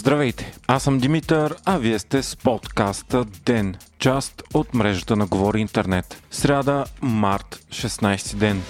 Здравейте, аз съм Димитър, а вие сте с подкаста ДЕН, част от мрежата на Говори Интернет. Сряда, март, 16 ден.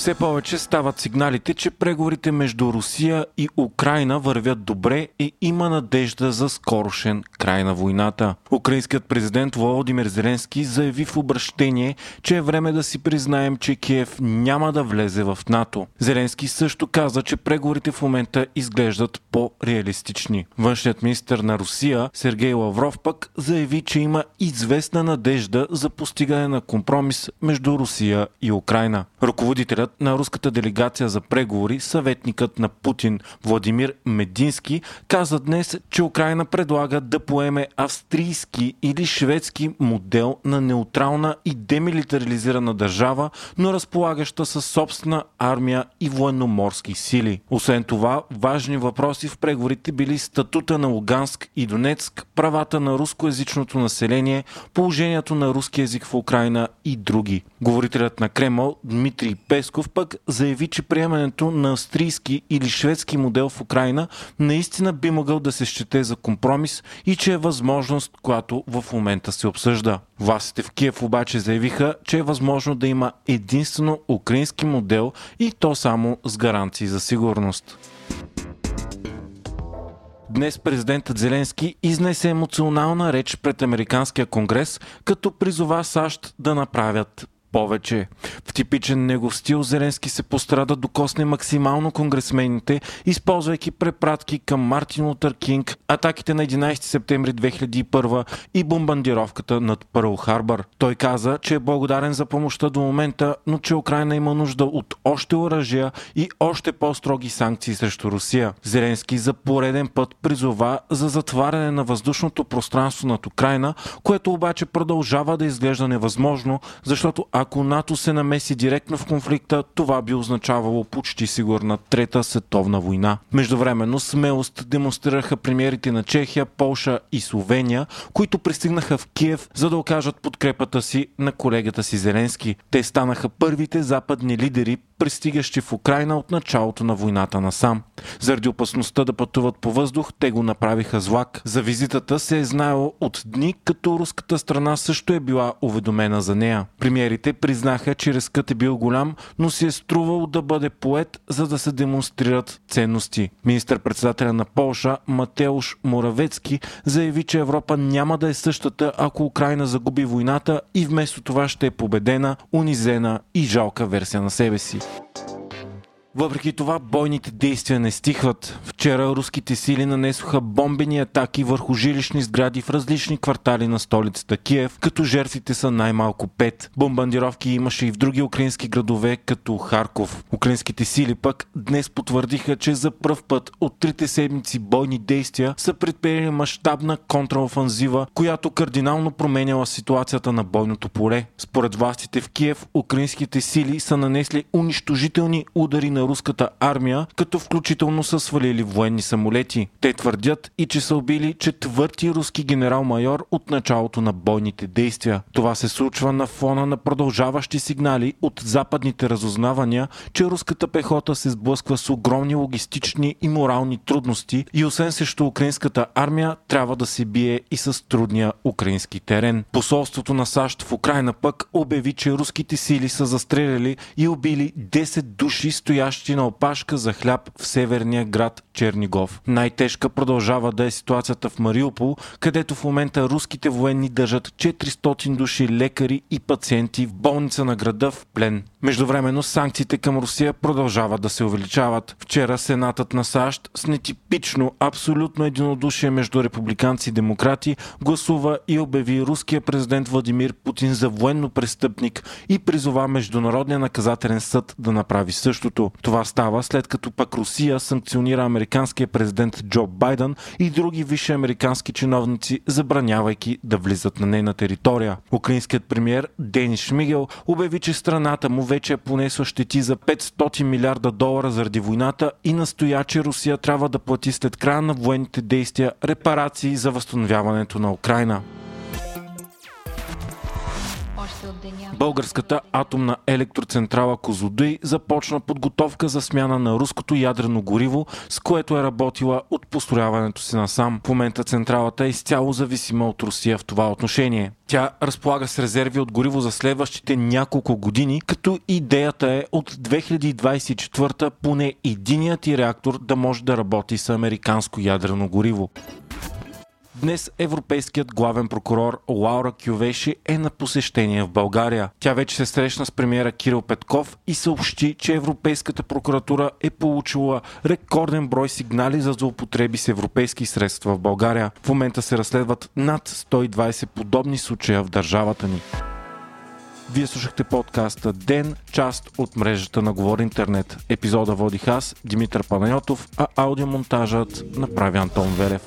Все повече стават сигналите, че преговорите между Русия и Украина вървят добре и има надежда за скорошен край на войната. Украинският президент Володимир Зеленски заяви в обращение, че е време да си признаем, че Киев няма да влезе в НАТО. Зеленски също каза, че преговорите в момента изглеждат по-реалистични. Външният министр на Русия Сергей Лавров пък заяви, че има известна надежда за постигане на компромис между Русия и Украина. Ръководителят На руската делегация за преговори, съветникът на Путин Владимир Медински, каза днес, че Украина предлага да поеме австрийски или шведски модел на неутрална и демилитаризирана държава, но разполагаща със собствена армия и военноморски сили. Освен това, важни въпроси в преговорите били статута на Луганск и Донецк, правата на рускоязичното население, положението на руски язик в Украина и други. Говорителят на Кремъл Дмитрий Песков Песков пък заяви, че приемането на австрийски или шведски модел в Украина наистина би могъл да се счете за компромис и че е възможност, която в момента се обсъжда. Властите в Киев обаче заявиха, че е възможно да има единствено украински модел и то само с гаранции за сигурност. Днес президентът Зеленски изнесе емоционална реч пред Американския конгрес, като призова САЩ да направят повече. В типичен негов стил Зеленски се пострада да докосне максимално конгресмените, използвайки препратки към Мартин Лутър Кинг, атаките на 11 септември 2001 и бомбандировката над Пърл Харбър. Той каза, че е благодарен за помощта до момента, но че Украина има нужда от още оръжия и още по-строги санкции срещу Русия. Зеленски за пореден път призова за затваряне на въздушното пространство над Украина, което обаче продължава да изглежда невъзможно, защото ако НАТО се намеси директно в конфликта, това би означавало почти сигурна Трета световна война. Междувременно смелост демонстрираха премиерите на Чехия, Полша и Словения, които пристигнаха в Киев, за да окажат подкрепата си на колегата си Зеленски. Те станаха първите западни лидери, пристигащи в Украина от началото на войната насам. Заради опасността да пътуват по въздух, те го направиха с влак. За визитата се е знаело от дни, като руската страна също е била уведомена за нея. Премиерите признаха, че рискът е бил голям, но си е струвал да бъде поет, за да се демонстрират ценности. Министър-председателя на Полша Матеуш Моравецки заяви, че Европа няма да е същата, ако Украина загуби войната и вместо това ще е победена, унизена и жалка версия на себе си. thank you Въпреки това, бойните действия не стихват. Вчера руските сили нанесоха бомбени атаки върху жилищни сгради в различни квартали на столицата Киев, като жертвите са най-малко пет. Бомбандировки имаше и в други украински градове, като Харков. Украинските сили пък днес потвърдиха, че за пръв път от трите седмици бойни действия са предприели мащабна контраофанзива, която кардинално променяла ситуацията на бойното поле. Според властите в Киев, украинските сили са нанесли унищожителни удари на на руската армия, като включително са свалили военни самолети. Те твърдят и че са убили четвърти руски генерал-майор от началото на бойните действия. Това се случва на фона на продължаващи сигнали от западните разузнавания, че руската пехота се сблъсква с огромни логистични и морални трудности и освен срещу украинската армия трябва да се бие и с трудния украински терен. Посолството на САЩ в Украина пък обяви, че руските сили са застреляли и убили 10 души стоящи на опашка за хляб в северния град Чернигов. Най-тежка продължава да е ситуацията в Мариупол, където в момента руските военни държат 400 души лекари и пациенти в болница на града в плен. Междувременно санкциите към Русия продължават да се увеличават. Вчера Сенатът на САЩ с нетипично, абсолютно единодушие между републиканци и демократи гласува и обяви руския президент Владимир Путин за военно престъпник и призова Международния наказателен съд да направи същото. Това става след като пък Русия санкционира американския президент Джо Байден и други висши американски чиновници, забранявайки да влизат на нейна територия. Украинският премьер Денис Шмигел обяви, че страната му вече е понесла щети за 500 милиарда долара заради войната и настоя, че Русия трябва да плати след края на военните действия репарации за възстановяването на Украина. Българската атомна електроцентрала Козлодуй започна подготовка за смяна на руското ядрено гориво, с което е работила от построяването си насам. В момента централата е изцяло зависима от Русия в това отношение. Тя разполага с резерви от гориво за следващите няколко години, като идеята е от 2024 поне единият и реактор да може да работи с американско ядрено гориво. Днес европейският главен прокурор Лаура Кювеши е на посещение в България. Тя вече се срещна с премиера Кирил Петков и съобщи, че Европейската прокуратура е получила рекорден брой сигнали за злоупотреби с европейски средства в България. В момента се разследват над 120 подобни случая в държавата ни. Вие слушахте подкаста Ден, част от мрежата на Говори Интернет. Епизода водих аз, Димитър Панайотов, а аудиомонтажът направи Антон Велев.